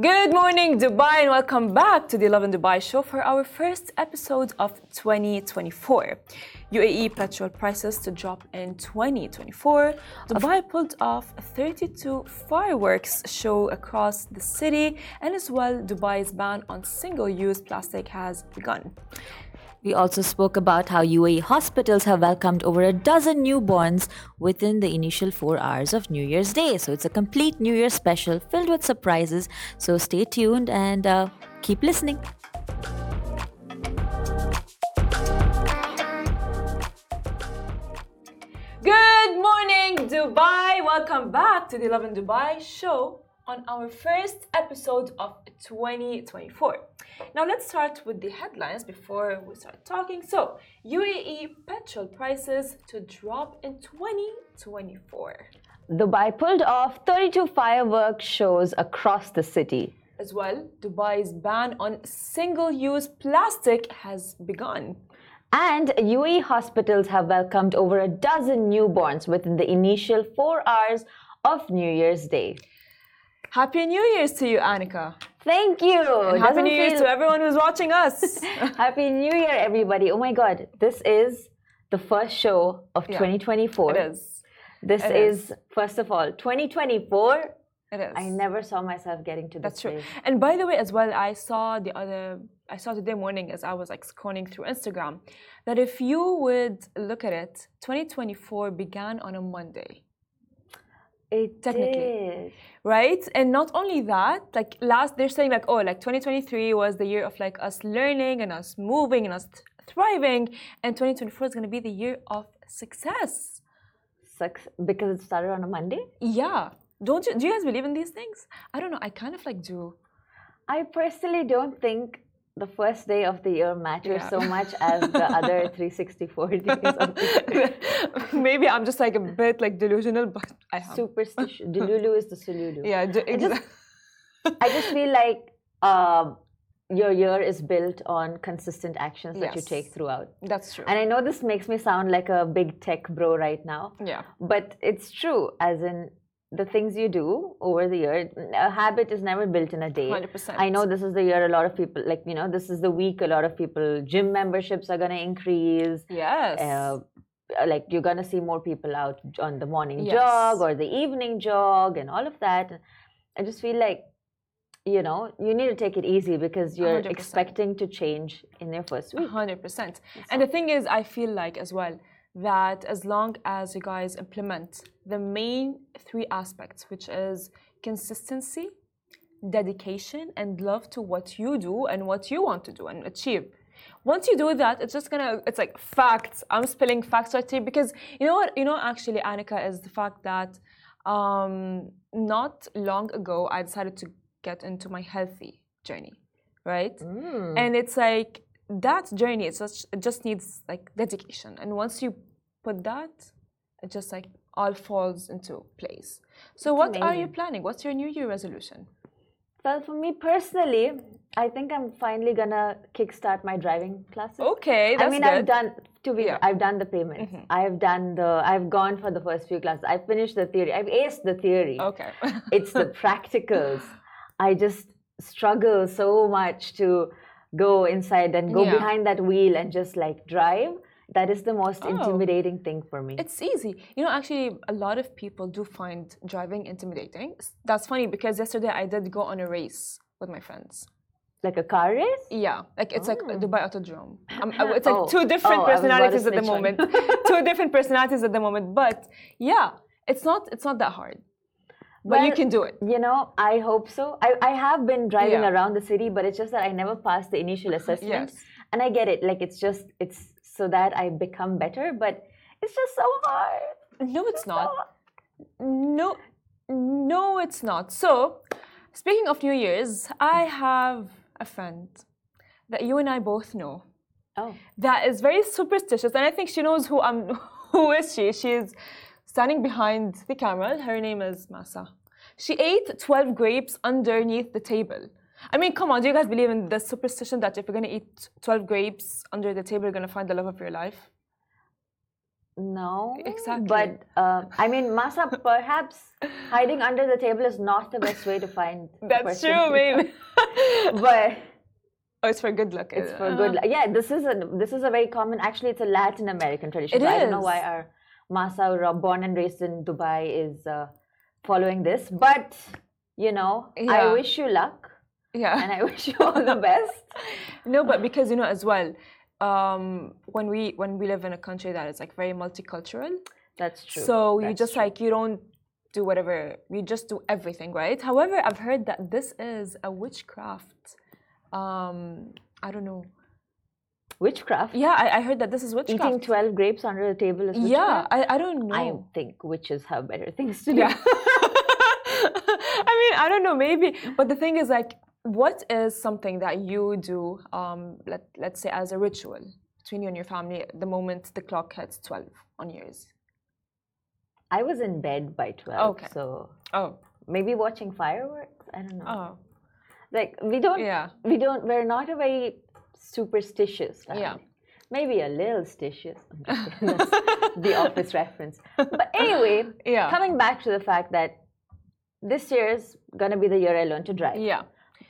Good morning, Dubai, and welcome back to the Lovin Dubai show for our first episode of 2024. UAE petrol prices to drop in 2024. Dubai pulled off 32 fireworks show across the city, and as well, Dubai's ban on single use plastic has begun. We also spoke about how UAE hospitals have welcomed over a dozen newborns within the initial four hours of New Year's Day. So it's a complete New Year special filled with surprises. So stay tuned and uh, keep listening. Good morning, Dubai. Welcome back to the Lovin Dubai show on our first episode of 2024. Now let's start with the headlines before we start talking. So, UAE petrol prices to drop in 2024. Dubai pulled off 32 fireworks shows across the city. As well, Dubai's ban on single-use plastic has begun. And UAE hospitals have welcomed over a dozen newborns within the initial four hours of New Year's Day. Happy New Year's to you, Annika. Thank you. And Happy New Year's to everyone who's watching us. Happy New Year, everybody. Oh my God, this is the first show of yeah, 2024. It is. This it is, is, first of all, 2024. It is. I never saw myself getting to this. That's true. And by the way, as well, I saw the other, I saw today morning as I was like scrolling through Instagram, that if you would look at it, 2024 began on a Monday. It technically, did. right? And not only that, like last, they're saying like, oh, like 2023 was the year of like us learning and us moving and us thriving, and 2024 is going to be the year of success. Success because it started on a Monday. Yeah. Don't you? Do you guys believe in these things? I don't know. I kind of like do. I personally don't think the first day of the year matters yeah. so much as the other 364 days of the year. Maybe I'm just like a bit like delusional, but I am. Superstition. Delulu is the Sululu. Yeah, I just, I just feel like uh, your year is built on consistent actions that yes. you take throughout. That's true. And I know this makes me sound like a big tech bro right now. Yeah. But it's true, as in the things you do over the year a habit is never built in a day. 100%. i know this is the year a lot of people like you know this is the week a lot of people gym memberships are going to increase. Yes. Uh, like you're going to see more people out on the morning yes. jog or the evening jog and all of that. I just feel like you know you need to take it easy because you're 100%. expecting to change in your first week. 100% and the thing is i feel like as well that as long as you guys implement the main three aspects, which is consistency, dedication, and love to what you do and what you want to do and achieve. Once you do that, it's just gonna, it's like facts. I'm spilling facts right here because you know what, you know, actually, Annika, is the fact that um, not long ago I decided to get into my healthy journey, right? Mm. And it's like that journey, it's just, it just needs like dedication. And once you put that, it just like all falls into place. So, That's what amazing. are you planning? What's your New Year resolution? Well, for me personally, I think I'm finally gonna kickstart my driving classes. Okay, that's I mean, good. I've done to be. Yeah. I've done the payments. Mm-hmm. I've done the. I've gone for the first few classes. I finished the theory. I've aced the theory. Okay. it's the practicals. I just struggle so much to go inside and go yeah. behind that wheel and just like drive that is the most oh, intimidating thing for me. It's easy. You know, actually, a lot of people do find driving intimidating. That's funny because yesterday I did go on a race with my friends. Like a car race? Yeah, like it's oh. like Dubai Autodrome. Um, it's like oh. two different oh, personalities at the moment. two different personalities at the moment. But yeah, it's not it's not that hard. But well, you can do it. You know, I hope so. I, I have been driving yeah. around the city, but it's just that I never passed the initial assessment. yes. And I get it. Like it's just it's so that I become better. But it's just so hard. No, it's, not. No, no, it's not. So, speaking of New Year's, I have a friend that you and I both know. Oh. That is very superstitious, and I think she knows who I'm. Who is she? She's standing behind the camera. Her name is Masa. She ate 12 grapes underneath the table. I mean, come on, do you guys believe in the superstition that if you're going to eat 12 grapes under the table, you're going to find the love of your life? No, Exactly. But uh, I mean, Masa, perhaps hiding under the table is not the best way to find. That's true, maybe. but oh, it's for good luck. it's uh, for good. Yeah, this is a this is a very common. Actually, it's a Latin American tradition. It I don't know why our Masa, born and raised in Dubai, is uh, following this. But you know, I wish you luck Yeah. and I wish you all the best. No, but because you know as well, um, when we when we live in a country that is like very multicultural, That's true. so you just true. like you don't do whatever you just do everything, right? However, I've heard that this is a witchcraft. Um, I don't know. Witchcraft. Yeah, I, I heard that this is witchcraft. Eating twelve grapes under the table is yeah, witchcraft. I, I don't know. I think witches have better things to do. Yeah. I mean, I don't know, maybe. But the thing is, like, what is something that you do, um, let, let's say, as a ritual between you and your family the moment the clock hits 12 on yours? I was in bed by twelve, Okay. so Oh, maybe watching fireworks. I don't know. oh, Like we don't, yeah. we don't. We're not a very superstitious family. Yeah. Maybe a little stitious. I'm just kidding. That's the office reference. But anyway, Yeah. coming back to the fact that this year is gonna be the year I learned to drive. Yeah.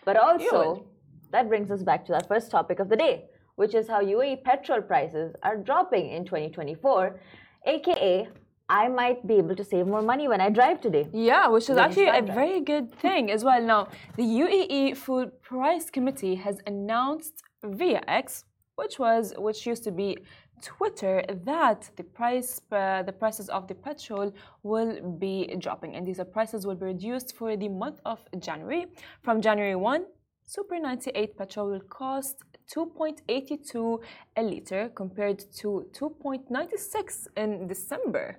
But also, that brings us back to our first topic of the day, which is how UAE petrol prices are dropping in 2024, aka I might be able to save more money when I drive today. Yeah, which is actually a very good thing as well. Now, the UAE Fuel Price Committee has announced via X, which was which used to be Twitter, that the price uh, the prices of the petrol will be dropping, and these prices will be reduced for the month of January. From January 1, Super 98 petrol will cost 2.82 a liter compared to 2.96 in December.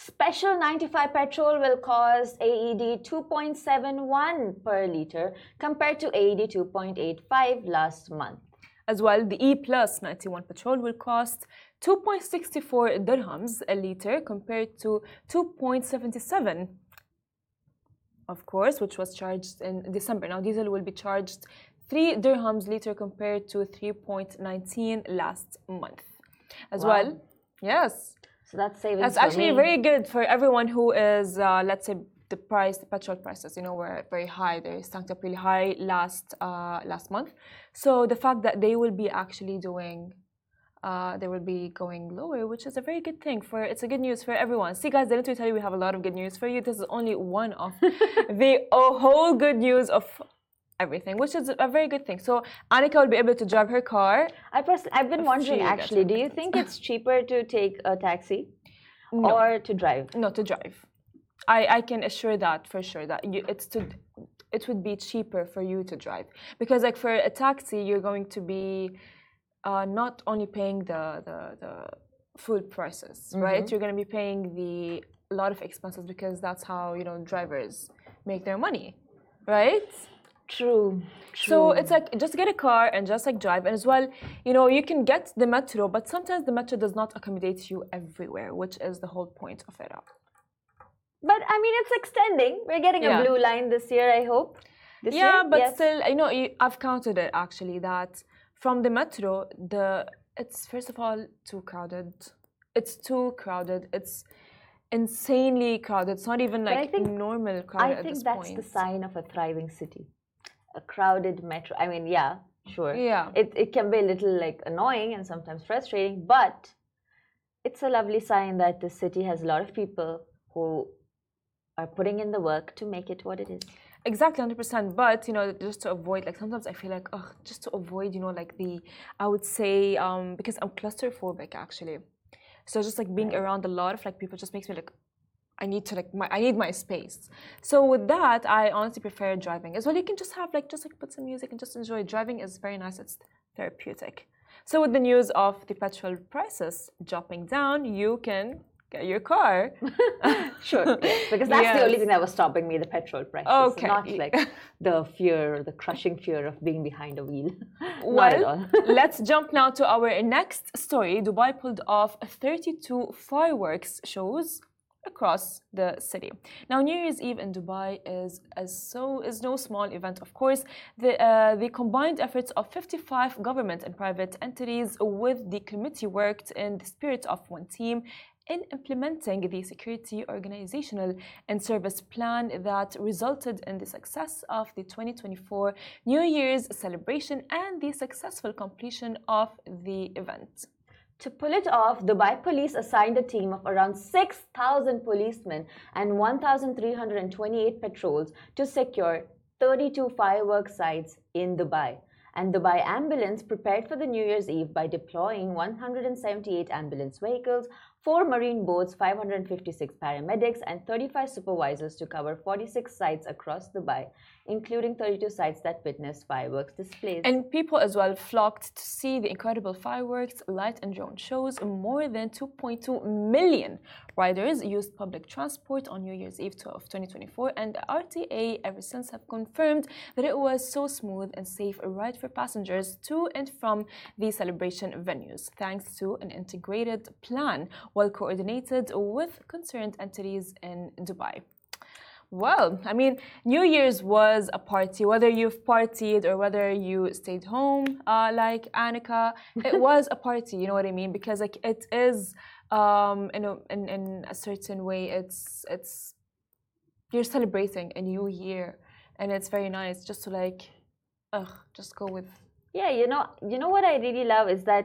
Special 95 petrol will cost AED 2.71 per liter compared to AED 2.85 last month. As well, the E Plus 91 petrol will cost 2.64 dirhams a liter compared to 2.77, of course, which was charged in December. Now, diesel will be charged 3 dirhams liter compared to 3.19 last month. As Wow. well, yes, So that's savings. that's actually me. very good for everyone who is, uh, let's say, the price, the petrol prices, you know, were very high. They stacked up really high last uh, last month. So the fact that they will be actually doing, uh, they will be going lower, which is a very good thing. For it's a good news for everyone. See, guys, didn't we tell you we have a lot of good news for you? This is only one of the whole good news of everything, which is a very good thing. So Annika will be able to drive her car. I pers- I've been wondering actually, do you think it's cheaper to take a taxi No. or to drive? No, to drive. I, I can assure that for sure that you, it's to it would be cheaper for you to drive because like for a taxi you're going to be uh, not only paying the the, the food prices right you're going to be paying the a lot of expenses because that's how you know drivers make their money right True. so it's like just get a car and just like drive and as well you know you can get the metro but sometimes the metro does not accommodate you everywhere which is the whole point of it all But I mean, it's extending. We're getting Yeah. a blue line this year, I hope. This yeah, year? but Yes. still, you know, you, I've counted it actually that from the metro, the it's first of all too crowded. It's too crowded. It's insanely crowded. It's not even like normal crowded I at think this that's point. the sign of a thriving city. A crowded metro. I mean, yeah, sure. Yeah. It, it can be a little like annoying and sometimes frustrating, but it's a lovely sign that the city has a lot of people who are putting in the work to make it what it is. Exactly, hundred percent. But you know, just to avoid, like sometimes I feel like, ugh, just to avoid, you know, like the, I would say, um, because I'm claustrophobic actually, so just like being around a lot of like people just makes me like, I need to like my, I need my space. So with that, I honestly prefer driving as well. You can just have like just like put some music and just enjoy. Driving is very nice. It's therapeutic. So with the news of the petrol prices dropping down, you can get your car. Sure, yes, because that's the only thing that was stopping me, the petrol prices. Okay. Not like the fear or the crushing fear of being behind a wheel. Well, let's jump now to our next story. Dubai pulled off 32 fireworks shows across the city. Now, New Year's Eve in Dubai is as so is no small event. Of course, the uh, the combined efforts of 55 government and private entities with the committee worked in the spirit of one team in implementing the security organizational and service plan that resulted in the success of the 2024 New Year's celebration and the successful completion of the event. To pull it off, Dubai police assigned a team of around 6,000 policemen and 1,328 patrols to secure 32 fireworks sites in Dubai. And Dubai Ambulance prepared for the New Year's Eve by deploying 178 ambulance vehicles, four marine boats, 556 paramedics, and 35 supervisors to cover 46 sites across Dubai, including 32 sites that witnessed fireworks displays. And people as well flocked to see the incredible fireworks, light, and drone shows. More than 2.2 million riders used public transport on New Year's Eve of 2024, and RTA ever since have confirmed that it was so smooth and safe a ride for passengers to and from the celebration venues, thanks to an integrated plan well coordinated with concerned entities in Dubai. Well, I mean, New Year's was a party. Whether you've partied or whether you stayed home, uh, like Annika, it was a party. You know what I mean? Because like it is, um, you know, in, in a certain way, it's it's you're celebrating a new year, and it's very nice just to like, ugh, just go with. Yeah, you know, you know what I really love is that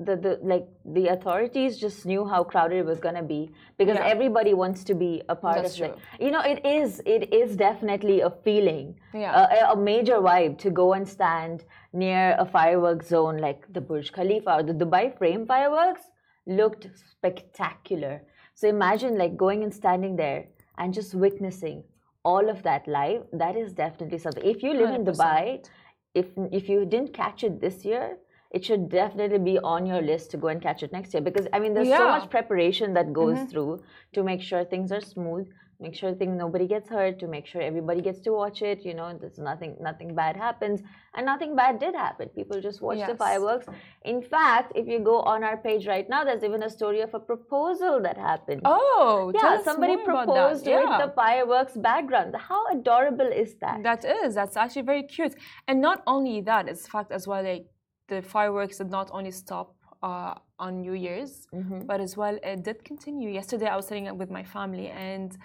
the, the like the authorities just knew how crowded it was gonna be because yeah. everybody wants to be a part That's of it. You know, it is it is definitely a feeling, yeah. a, a, major vibe to go and stand near a fireworks zone like the Burj Khalifa or the Dubai Frame fireworks looked spectacular. So imagine like going and standing there and just witnessing all of that live. That is definitely something. If you live 100%. in Dubai, if if you didn't catch it this year it should definitely be on your list to go and catch it next year because I mean there's yeah. so much preparation that goes mm-hmm. through to make sure things are smooth, make sure thing nobody gets hurt, to make sure everybody gets to watch it. You know, there's nothing nothing bad happens, and nothing bad did happen. People just watched yes. the fireworks. In fact, if you go on our page right now, there's even a story of a proposal that happened. Oh, yeah, somebody proposed yeah. with the fireworks background. How adorable is that? That is. That's actually very cute. And not only that, it's fact as well like the fireworks did not only stop uh, on New Year's, mm-hmm. but as well it did continue. Yesterday I was sitting with my family and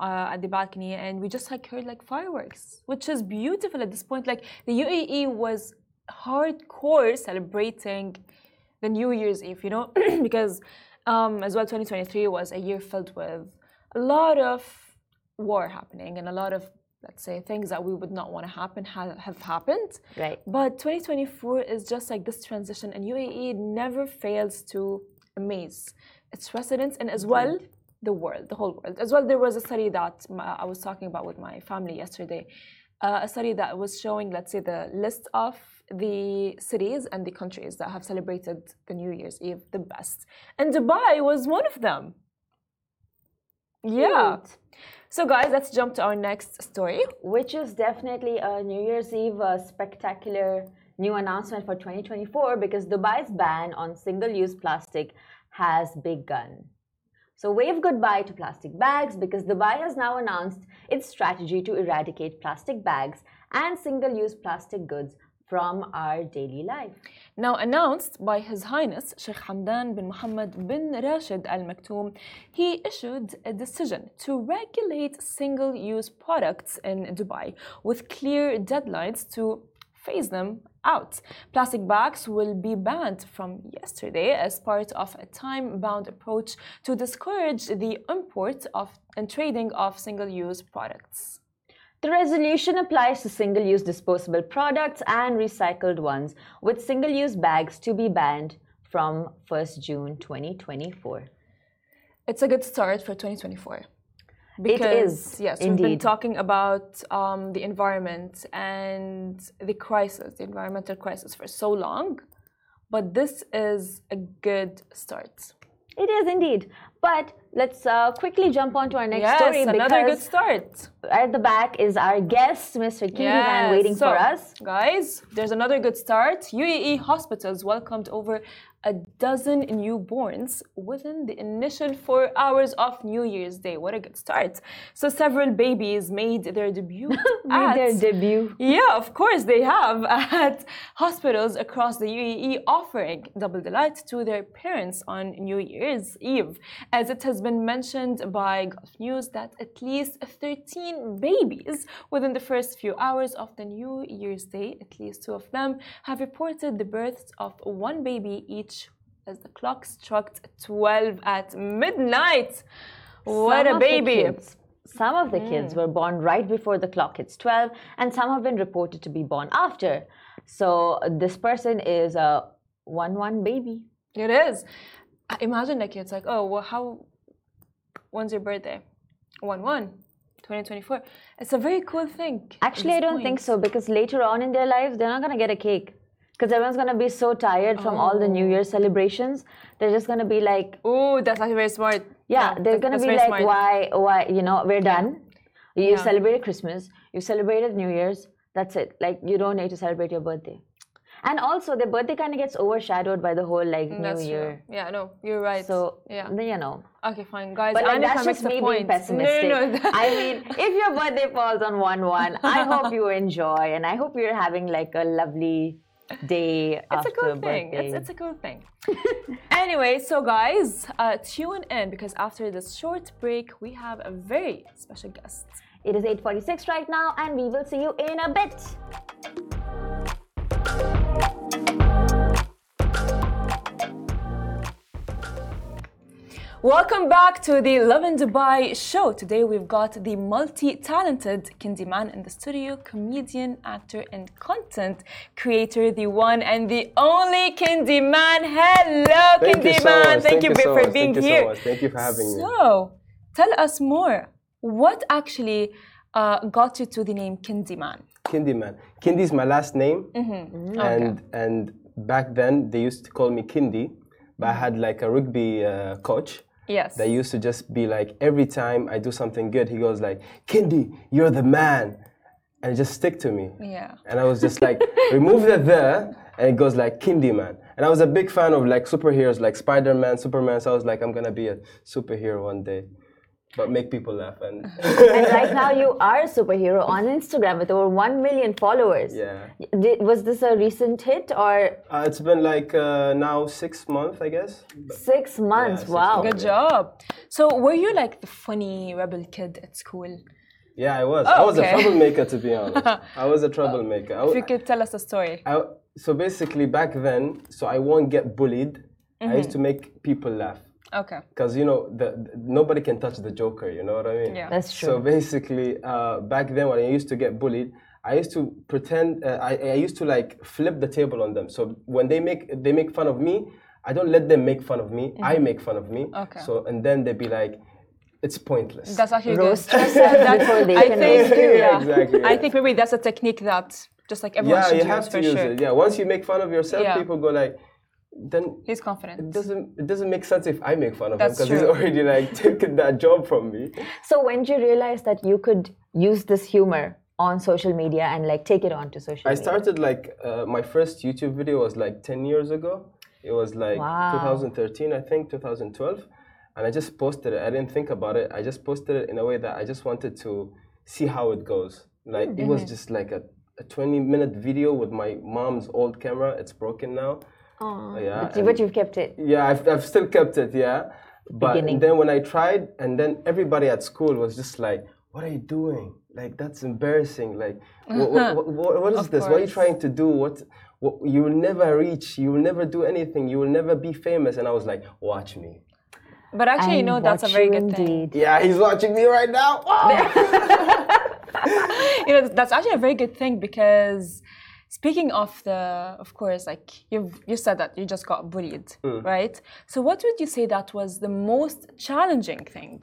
uh, at the balcony, and we just like heard like fireworks, which is beautiful at this point. Like the UAE was hardcore celebrating the New Year's Eve, you know, because um, as well 2023 was a year filled with a lot of war happening and a lot of let's say things that we would not want to happen have, have happened. Right. But 2024 is just like this transition and uae never fails to amaze its residents and as well the world the whole world. As well there was a study that i was talking about with my family yesterday uh, a study that was showing let's say the list of the cities and the countries that have celebrated the new year's eve the best. And dubai was one of them yeah so, guys, let's jump to our next story. Which is definitely a New Year's Eve uh, spectacular new announcement for 2024 because Dubai's ban on single use plastic has begun. So, wave goodbye to plastic bags because Dubai has now announced its strategy to eradicate plastic bags and single use plastic goods from our daily life. Now announced by His Highness Sheikh Hamdan bin Mohammed bin Rashid Al Maktoum, he issued a decision to regulate single use products in Dubai with clear deadlines to phase them out. Plastic bags will be banned from yesterday as part of a time bound approach to discourage the import of and trading of single use products. The resolution applies to single use disposable products and recycled ones, with single use bags to be banned from 1st June 2024. It's a good start for 2024. Because, it is. Yes, indeed. we've been talking about um, the environment and the crisis, the environmental crisis, for so long. But this is a good start. It is indeed. But let's uh, quickly jump on to our next yes, story. another good start. At the back is our guest, Mr. Kihivan, yes. waiting so, for us. Guys, there's another good start. UAE hospitals welcomed over a dozen newborns within the initial four hours of New Year's Day. What a good start. So several babies made their debut. made at, their debut. Yeah, of course they have at hospitals across the UAE offering double delight to their parents on New Year's Eve. As it has been mentioned by Gulf News that at least 13 babies within the first few hours of the New Year's Day, at least two of them, have reported the births of one baby each as the clock struck 12 at midnight. What Some a baby! kids- some of the kids mm. were born right before the clock hits 12, and some have been reported to be born after. So this person is a 1 1 baby. It is. Imagine like it's like, oh, well, how? When's your birthday? One one. 2024. It's a very cool thing. Actually, I don't think so because later on in their lives, they're not going to get a cake. Because everyone's going to be so tired from all the New Oh. Year celebrations. They're just going to be like, Oh, that's actually very smart. yeah, they're going to be like, smart. why, why, you know, we're done. You Yeah. celebrated Christmas, you celebrated New Year's, that's it. Like, you don't need to celebrate your birthday. And also, their birthday kind of gets overshadowed by the whole like mm, New That's Year. true. Yeah, no, you're right. So, yeah. you know. Okay, fine, guys. But like, that's just me being pessimistic. No, no, no. I mean, if your birthday falls on 1 1, I hope you enjoy and I hope you're having like a lovely day it's after a cool thing. It's, it's a good thing. anyway, so guys, uh, tune in because after this short break, we have a very special guest. It is 8:46 right now, and we will see you in a bit. Welcome back to the Lovin Dubai show. Today we've got the multi-talented Kindi Man in the studio, comedian, actor, and content creator, the one and the only Kindi Man. Hello, Thank Kindi you so. Thank, you so for being Thank you here. so. Thank you for having me. So, tell us more. What actually uh, got you to the name Kindi Man? Kindi is my last name, Mm-hmm. and and back then they used to call me Kindi, but I had like a rugby uh, coach Yes. that used to just be like every time I do something good, he goes like, Kindi, you're the man, and just stick to me. yeah. And I was just like, remove the there, and it goes like Kindi Man. And I was a big fan of like superheroes like Spider Man, Superman. So I was like, I'm gonna be a superhero one day, but make people laugh. And And right now, you are a superhero on Instagram with over 1 million followers. yeah, Did, was this a recent hit or uh, it's been like uh, now six months, I guess. Six months? six wow. months. Good job. So, were you like the funny rebel kid at school? Yeah, I was. Oh, I was okay. a troublemaker, to be honest. I was a troublemaker. I, If you could tell us a story. I, so basically, back then, so I won't get bullied. I used to make people laugh. Okay. Because, you know, the, the- nobody can touch the joker, you know what I mean? Yeah. That's true. So basically, uh, back then when I used to get bullied, I used to pretend, uh, I, I used to like flip the table on them. So when they make, they make fun of me, I don't let them make fun of me. I make fun of me. Okay. So, and then they'd be like, it's pointless. That's actually Roast good. yourself before they I can think, roast you. yeah. Exactly, I think maybe that's a technique that just like everyone yeah, should you use have to use sure. it. Yeah, once you make fun of yourself, Yeah. people go like, then He's it confident. doesn't it doesn't make sense if I make fun of That's him because he's already like taken that job from me. So when did you realize that you could use this humor on social media and like take it on to social I media? started like uh, my first YouTube video was like 10 years ago. It was like Wow. 2013, I think, 2012. And I just posted it. I didn't think about it. I just posted it in a way that I just wanted to see how it goes. Like it was just like a, a 20 minute video with my mom's old camera. It's broken now. Aw. yeah, But, you, but you've kept it. Yeah, I've, I've still kept it, yeah. But Beginning. then when I tried, and then everybody at school was just like, what are you doing? Like, that's embarrassing. Like, what, what, what, what is Of this? What are you trying to do? What, what, you will never reach, you will never do anything, you will never be famous. And I was like, watch me. But actually, you know, that's a very you good thing. Yeah, he's watching me right now. You know, that's actually a very good thing because speaking of the, of course, like you've you said that you just got bullied, Hmm. right? So what would you say that was the most challenging thing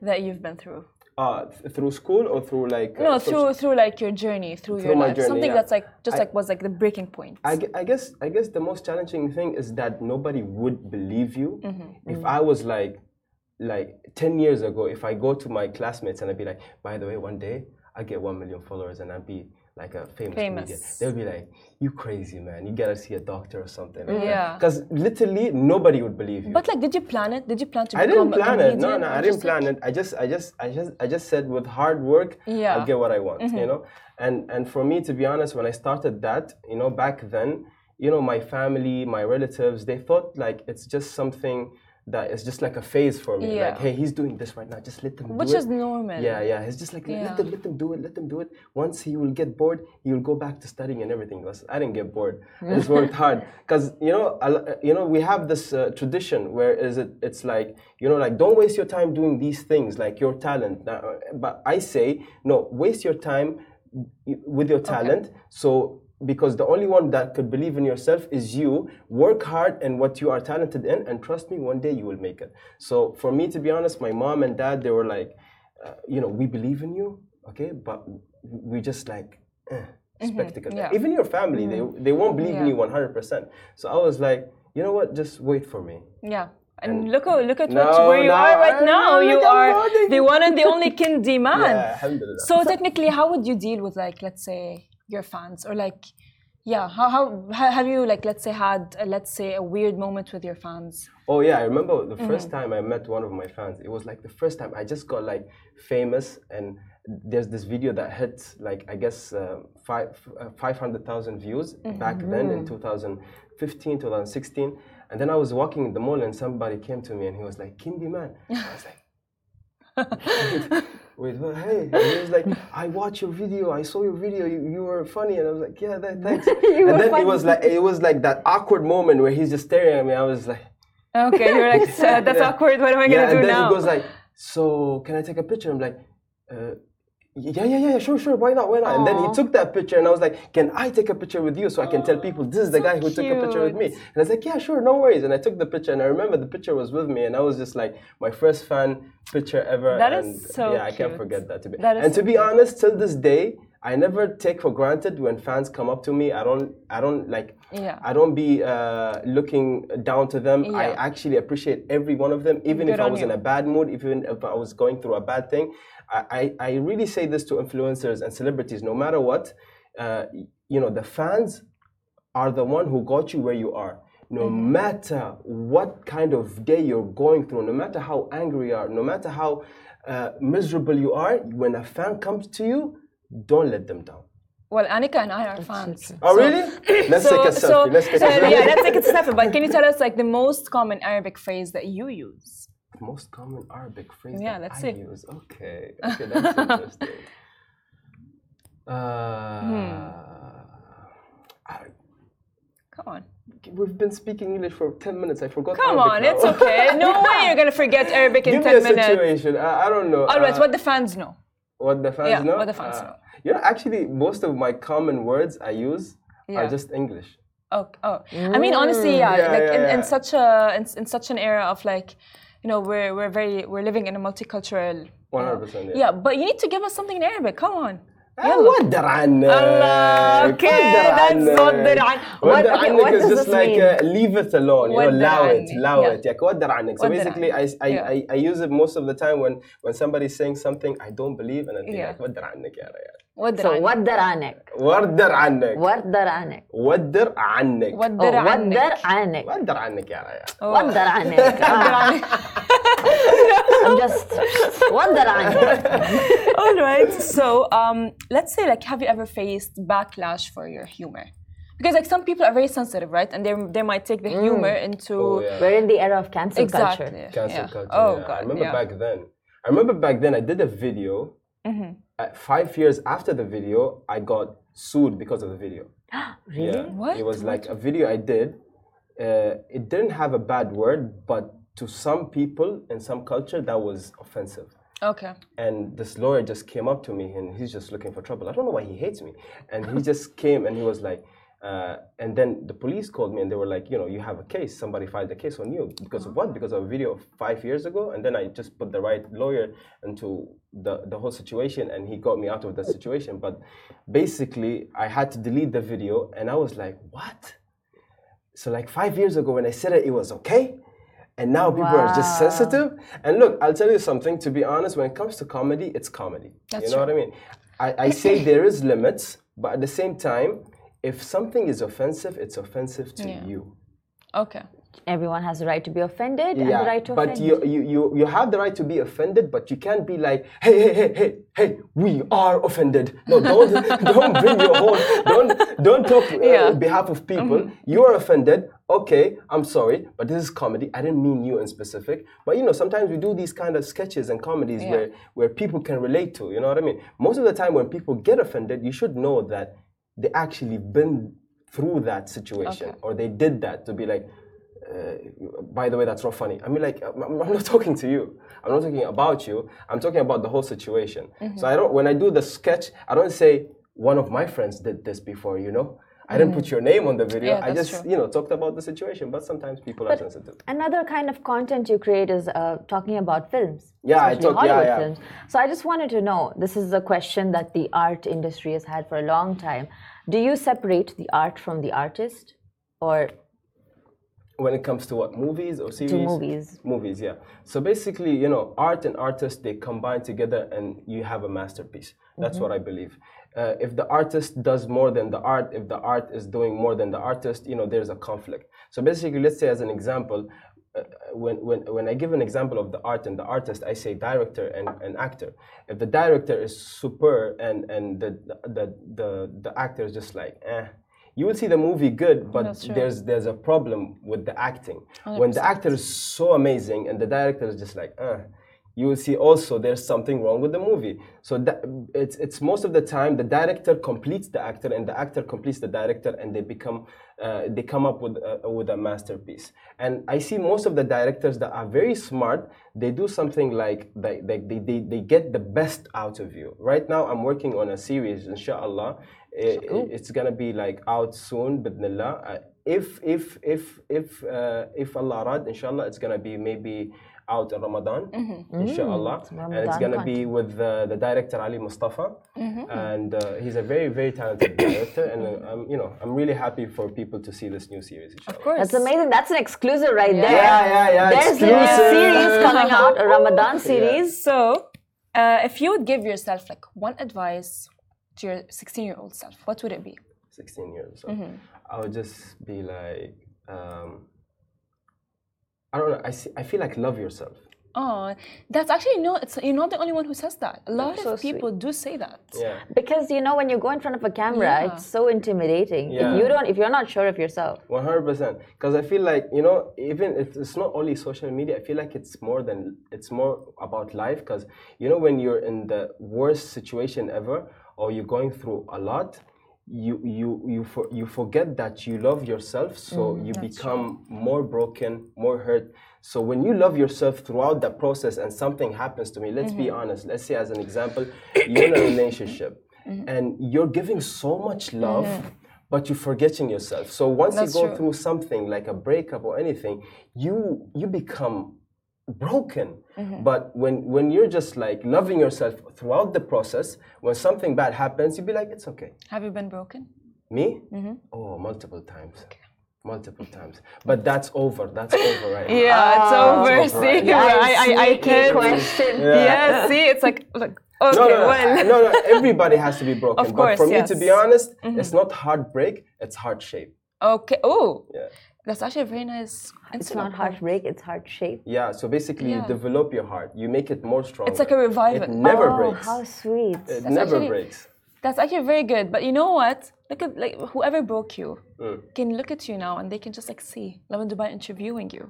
that you've been through? Uh, th- through school or through like. uh, No, through through like your journey, through, your Through my life, journey, something yeah. that's like just I- like was like the breaking point. I, I guess I guess the most challenging thing is that nobody would believe you. Mm-hmm. If I was like like 10 years ago, if I go to my classmates and I'd be like, by the way, one day I get one million followers and I'd be like a famous, Famous. comedian. They'll be like, "You crazy man? You gotta see a doctor or something." Yeah. Because literally nobody would believe you. But like, did you plan it? Did you plan to I didn't plan it. No, no, I didn't plan like- it. I just, I just, I just, I just said with hard work, Yeah. I'll get what I want. Mm-hmm. You know, and and for me, to be honest, when I started that, you know, back then, you know, my family, my relatives, they thought like it's just something that is just like a phase for me. Yeah. Like, hey, he's doing this right now. Just let them do it. Which do it. is normal. Yeah, yeah. It's just like Yeah. let them let them do it, let them do it. Once he will get bored, he will go back to studying and everything. Because I didn't get bored. I just worked hard. Because you know, you know, we have this uh, tradition where is it? It's like you know, like don't waste your time doing these things, like your talent. But I say no, waste your time with your talent. So because the only one that could believe in yourself is you work hard in what you are talented in and trust me one day you will make it so for me to be honest my mom and dad they were like uh, you know we believe in you okay but we just like eh, spectacle Mm-hmm. yeah. even your family they, they won't believe in you 100% so i was like you know what just wait for me Yeah. And look at look at No, what, where you no, are right now. You are the one and the only Kindi man. yeah, alhamdulillah. So technically, how would you deal with like, let's say, your fans, or like, yeah, how how ha- have you like, let's say, had uh, let's say a weird moment with your fans? Oh yeah, I remember the Mm-hmm. first time I met one of my fans. It was like the first time I just got like famous, and there's this video that hit like I guess uh, five uh, five hundred thousand views back then in 2015, 2016. And then I was walking in the mall, and somebody came to me, and he was like, Kindi man," I was like. Wait, well, hey. And he was like, I watched your video. I saw your video. You, you were funny. And I was like, yeah, that, thanks. and then it was like it was like that awkward moment where he's just staring at me. I was like, Okay, you're like, "Uh, that's Yeah. awkward. What am I yeah, gonna do now? and then now? he goes like, "So can I take a picture?" I'm like, uh, "Yeah, yeah, yeah, sure, sure. Why not? Why not?" And then he took that picture, and I was like, "Can I take a picture with you so I can tell people this is the So guy who took a picture with me?" And I was like, "Yeah, sure, no worries." And I took the picture, and I remember the picture was with me, and I was just like my first fan picture ever. That is and so yeah, I can't forget that. To be That is and so to be honest, till this day. I never take for granted when fans come up to me. I don't. I don't like. Yeah. I don't be uh, looking down to them. I actually appreciate every one of them, even Good if I was you. in a bad mood, even if I was going through a bad thing. I, I, I really say this to influencers and celebrities, no matter what, uh, you know, the fans are the one who got you where you are. No Mm-hmm. matter what kind of day you're going through, no matter how angry you are, no matter how uh, miserable you are, when a fan comes to you, don't let them down. well, Annika and I are fans. Oh, really? Let's take a selfie. Let's take a so, selfie. yeah, let's take a selfie. But can you tell us like the most common Arabic phrase that you use? Most common Arabic phrase Yeah, that I see. use. Okay, okay, that's interesting. Uh, I, Come on. we've been speaking English for ten minutes. I forgot. Come Arabic on, now. it's okay. No way you're gonna forget Arabic in Give me 10 a minutes. situation. I, I don't know. Always, uh, what the fans know. what the fans Yeah, know. what the fans Uh, know. You know, actually, most of my common words I use are just English. Oh, oh. I mean, honestly, yeah. Yeah, like yeah, in, in such a in, in such an era of like, you know, we're we're very we're living in a multicultural. you know- 100%, yeah. Yeah, but you need to give us something in Arabic. Come on. Ah, ودر عنك. Allah, okay, ودر that's عنك. ودر عن- What- ودر okay, عنك what is does just this like mean? uh, leave it alone. You know, ودر allow it, عني. allow Yeah. it. Yeah, ودر عنك. So ودر basically, I, I, Yeah. I, I use it most of the time when, when somebody's saying something I don't believe and I think Yeah. like ودر عنك يا ريال. ودر So عني. ودر عنك ودر عنك. ودر عنك ودر عنك. Oh, ودر عني. ودر عنك ودر عنك يا ريال. ودر عنك آه. I'm just ودر عنك All right. So, um, let's say, like, have you ever faced backlash for your humor? Because like some people are very sensitive, right? And they they might take the humor into Oh, yeah. We're in the era of cancel exactly. culture Cancel yeah. culture. Oh yeah. god. I remember yeah. Mm-hmm. back then. I remember back then I did a video. Uh, five years after the video, I got sued because of the video. Really? Yeah. What? It was like a video I did. Uh, it didn't have a bad word, but to some people in some culture, that was offensive. Okay. And this lawyer just came up to me and he's just looking for trouble. I don't know why he hates me. And he just came and he was like, uh, and then the police called me and they were like, you know, you have a case. Somebody filed a case on you. Because of what? Because of a video five years ago. And then I just put the right lawyer into the, the whole situation and he got me out of the situation. But basically, I had to delete the video and I was like, what? So, like five years ago when I said it, it was okay. And now people are just sensitive. And look, I'll tell you something. To be honest, when it comes to comedy, it's comedy. That's you know true. what I mean? I, I say there is limits, but at the same time, if something is offensive, it's offensive to Yeah. you. Okay. Everyone has the right to be offended and the right to but offend. you, you you you have the right to be offended, but you can't be like, hey, hey, hey, hey, hey, we are offended. No, don't don't bring your whole don't don't talk uh, Yeah. on behalf of people. You are offended. Okay, I'm sorry, but this is comedy. I didn't mean you in specific. But you know, sometimes we do these kind of sketches and comedies Yeah. where where people can relate to. You know what I mean? Most of the time, when people get offended, you should know that they actually been through that situation Okay. or they did that to be like uh, by the way, that's not funny. I mean, like, I'm, I'm not talking to you. I'm not talking about you. I'm talking about the whole situation. Mm-hmm. So I don't. When I do the sketch, I don't say one of my friends did this before. You know, I didn't put your name on the video. Yeah, I just, true. you know, talked about the situation. But sometimes people are sensitive. Another kind of content you create is uh, talking about films. Yeah, I talk- yeah, Hollywood yeah. films. So I just wanted to know this is a question that the art industry has had for a long time. Do you separate the art from the artist or When it comes to what movies or series? to movies? Movies, yeah. So basically, you know, art and artists they combine together and you have a masterpiece. That's what I believe. Uh, if the artist does more than the art, if the art is doing more than the artist, you know, there's a conflict. So basically, let's say as an example, uh, when, when, when I give an example of the art and the artist, I say director and, and actor. If the director is super and, and the, the, the, the actor is just like, eh, you will see the movie good, but there's there's a problem with the acting. When the actor is so amazing and the director is just like, uh, you will see also there's something wrong with the movie. So that it's it's most of the time the director completes the actor and the actor completes the director and they become uh, they come up with a, with a masterpiece. And I see most of the directors that are very smart. They do something like they they, they, they, get the best out of you. Right now I'm working on a series, inshallah. I- I- it's gonna be like out soon, bidnillah. Uh, if if if if uh, if Allah rad, inshallah, it's gonna be maybe out in Ramadan, inshallah, and it's gonna be with uh, the director Ali Mustafa, and uh, he's a very very talented director, and uh, I'm you know I'm really happy for people to see this new series. Inshallah. Of course. That's amazing. That's an exclusive right there. Yeah, yeah, yeah. There's a new series coming out, a Ramadan series. So, uh, if you would give yourself like one advice to your 16 year old self, what would it be? 16 years. So Mm-hmm. I would just be like, um, I don't know. I see, I feel like love yourself. Oh, that's actually no. It's you're not the only one who says that. A lot so of people do say that. Yeah. Because you know, when you go in front of a camera, Yeah. it's so intimidating. Yeah. If you don't, if you're not sure of yourself, One hundred percent. Because I feel like you know, even it's, it's not only social media. I feel like it's more than it's more about life. Because you know, when you're in the worst situation ever, or you're going through a lot, you you you for, you forget that you love yourself. So mm, you become more broken, more hurt. So when you love yourself throughout that process, and something happens to me, let's be mm-hmm. honest. Let's say as an example, you're in a relationship, mm-hmm. and you're giving so much love mm-hmm. but you're forgetting yourself. So once That's you go true. through something like a breakup or anything, you you become broken. Mm-hmm. But when when you're just like loving yourself throughout the process, when something bad happens, you'd be like, it's okay. Have you been broken? Me? Mm-hmm. Oh, multiple times. Multiple times. But that's over. That's over right now. Yeah, it's over. over, See, right? I, I, I can't. question. Yeah. see, it's like, like okay, No, no, no, no, no. Everybody has to be broken. Of but course, for me, to be honest, Mm-hmm. it's not heartbreak. It's heart shape. Okay. Oh, Yeah. That's actually a very nice. It's not heartbreak, it's heart shape. Yeah, so basically you develop your heart, you make it more strong. It's like a revival. It never oh, breaks. how sweet. It never actually- breaks. That's actually very good. But you know what? Look at like whoever broke you Mm. can look at you now and they can just like see Lovin Dubai interviewing you.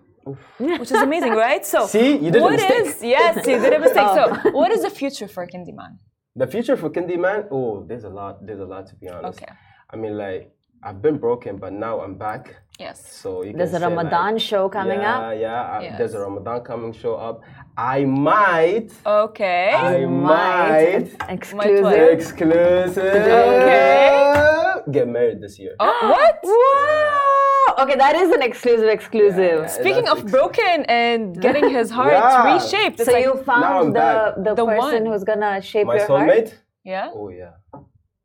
Which is amazing, right? So See, you did a mistake. is- yes, you did a mistake. So what is the future for Kindi Man? The future for Kindi Man, oh, there's a lot. There's a lot to be honest. Okay. I mean, like I've been broken, but now I'm back. Yes. So you There's can a say, Ramadan like, show coming yeah, up. Yeah, uh, Yes. There's a Ramadan coming show up. I might. Okay. I might. Exclusive. Exclusive. Okay. Get married this year. Oh, what? Whoa! Okay, that is an exclusive exclusive. Yeah, yeah. Speaking of ex- broken and getting his heart Yeah. reshaped, So like, you found the the, The person one. who's gonna shape My your heart. soulmate. yeah. Oh yeah.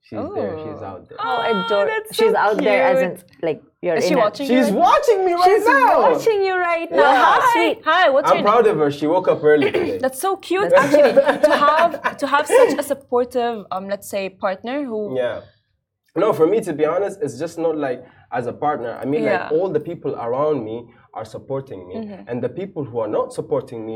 She's there. She's out there. How Oh, adorable. that's so She's out there as in, like, you're Is she in it. watching you? She's right watching me right now. She's now. watching you right now. Yeah. How Hi, sweet. hi. What's I'm your proud name? of her. She woke up early today. That's so cute, actually, to have to have such a supportive, um, let's say, partner who. Yeah. No, for me, to be honest, it's just not like as a partner. I mean, Yeah. like all the people around me are supporting me, Mm-hmm. and the people who are not supporting me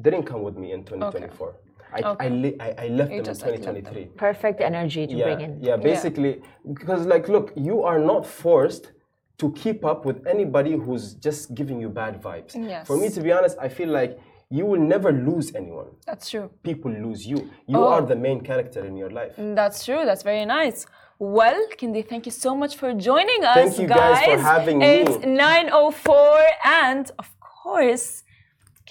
didn't come with me in 2024. I, I, li- I, I left You them in just, like, left them. 2023. Perfect energy to yeah, bring in. Yeah, basically, because like, look, you are not forced to keep up with anybody who's just giving you bad vibes. Yes. For me, to be honest, I feel like you will never lose anyone. That's true. People lose you. You Oh. are the main character in your life. Mm, that's true. That's very nice. Well, Kindi, thank you so much for joining us, Thank you guys for having me. It's 9:04, and of course,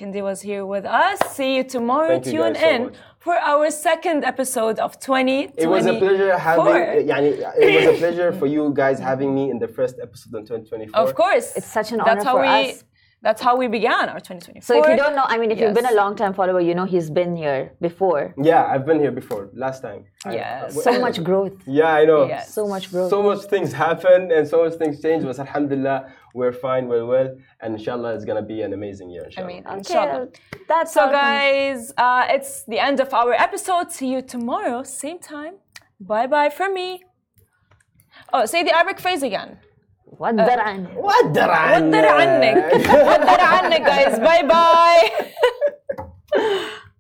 Kindi was here with us. See you tomorrow. Thank Tune you in so for our second episode of 20. It was a pleasure having. it was a pleasure for you guys having me in the first episode of 2024. Of course, it's such an That's honor for we, us. That's how we began our 2024. So if you don't know, I mean, if you've been a long time follower, you know he's been here before. Yeah, I've been here before. Last time. Yeah. So much growth. Yeah, I know. Yes. So much growth. So much things happened and so much things changed. But alhamdulillah, we're fine, we're well, and inshallah, it's gonna be an amazing year. I Inshallah. mean, Okay, inshallah. that's So, all guys, uh, it's the end of our episode. See you tomorrow, same time. Bye bye from me. Oh, say the Arabic phrase again. ودر عنه. ودر عنك. ودر عنك ودر عنك guys. Bye bye.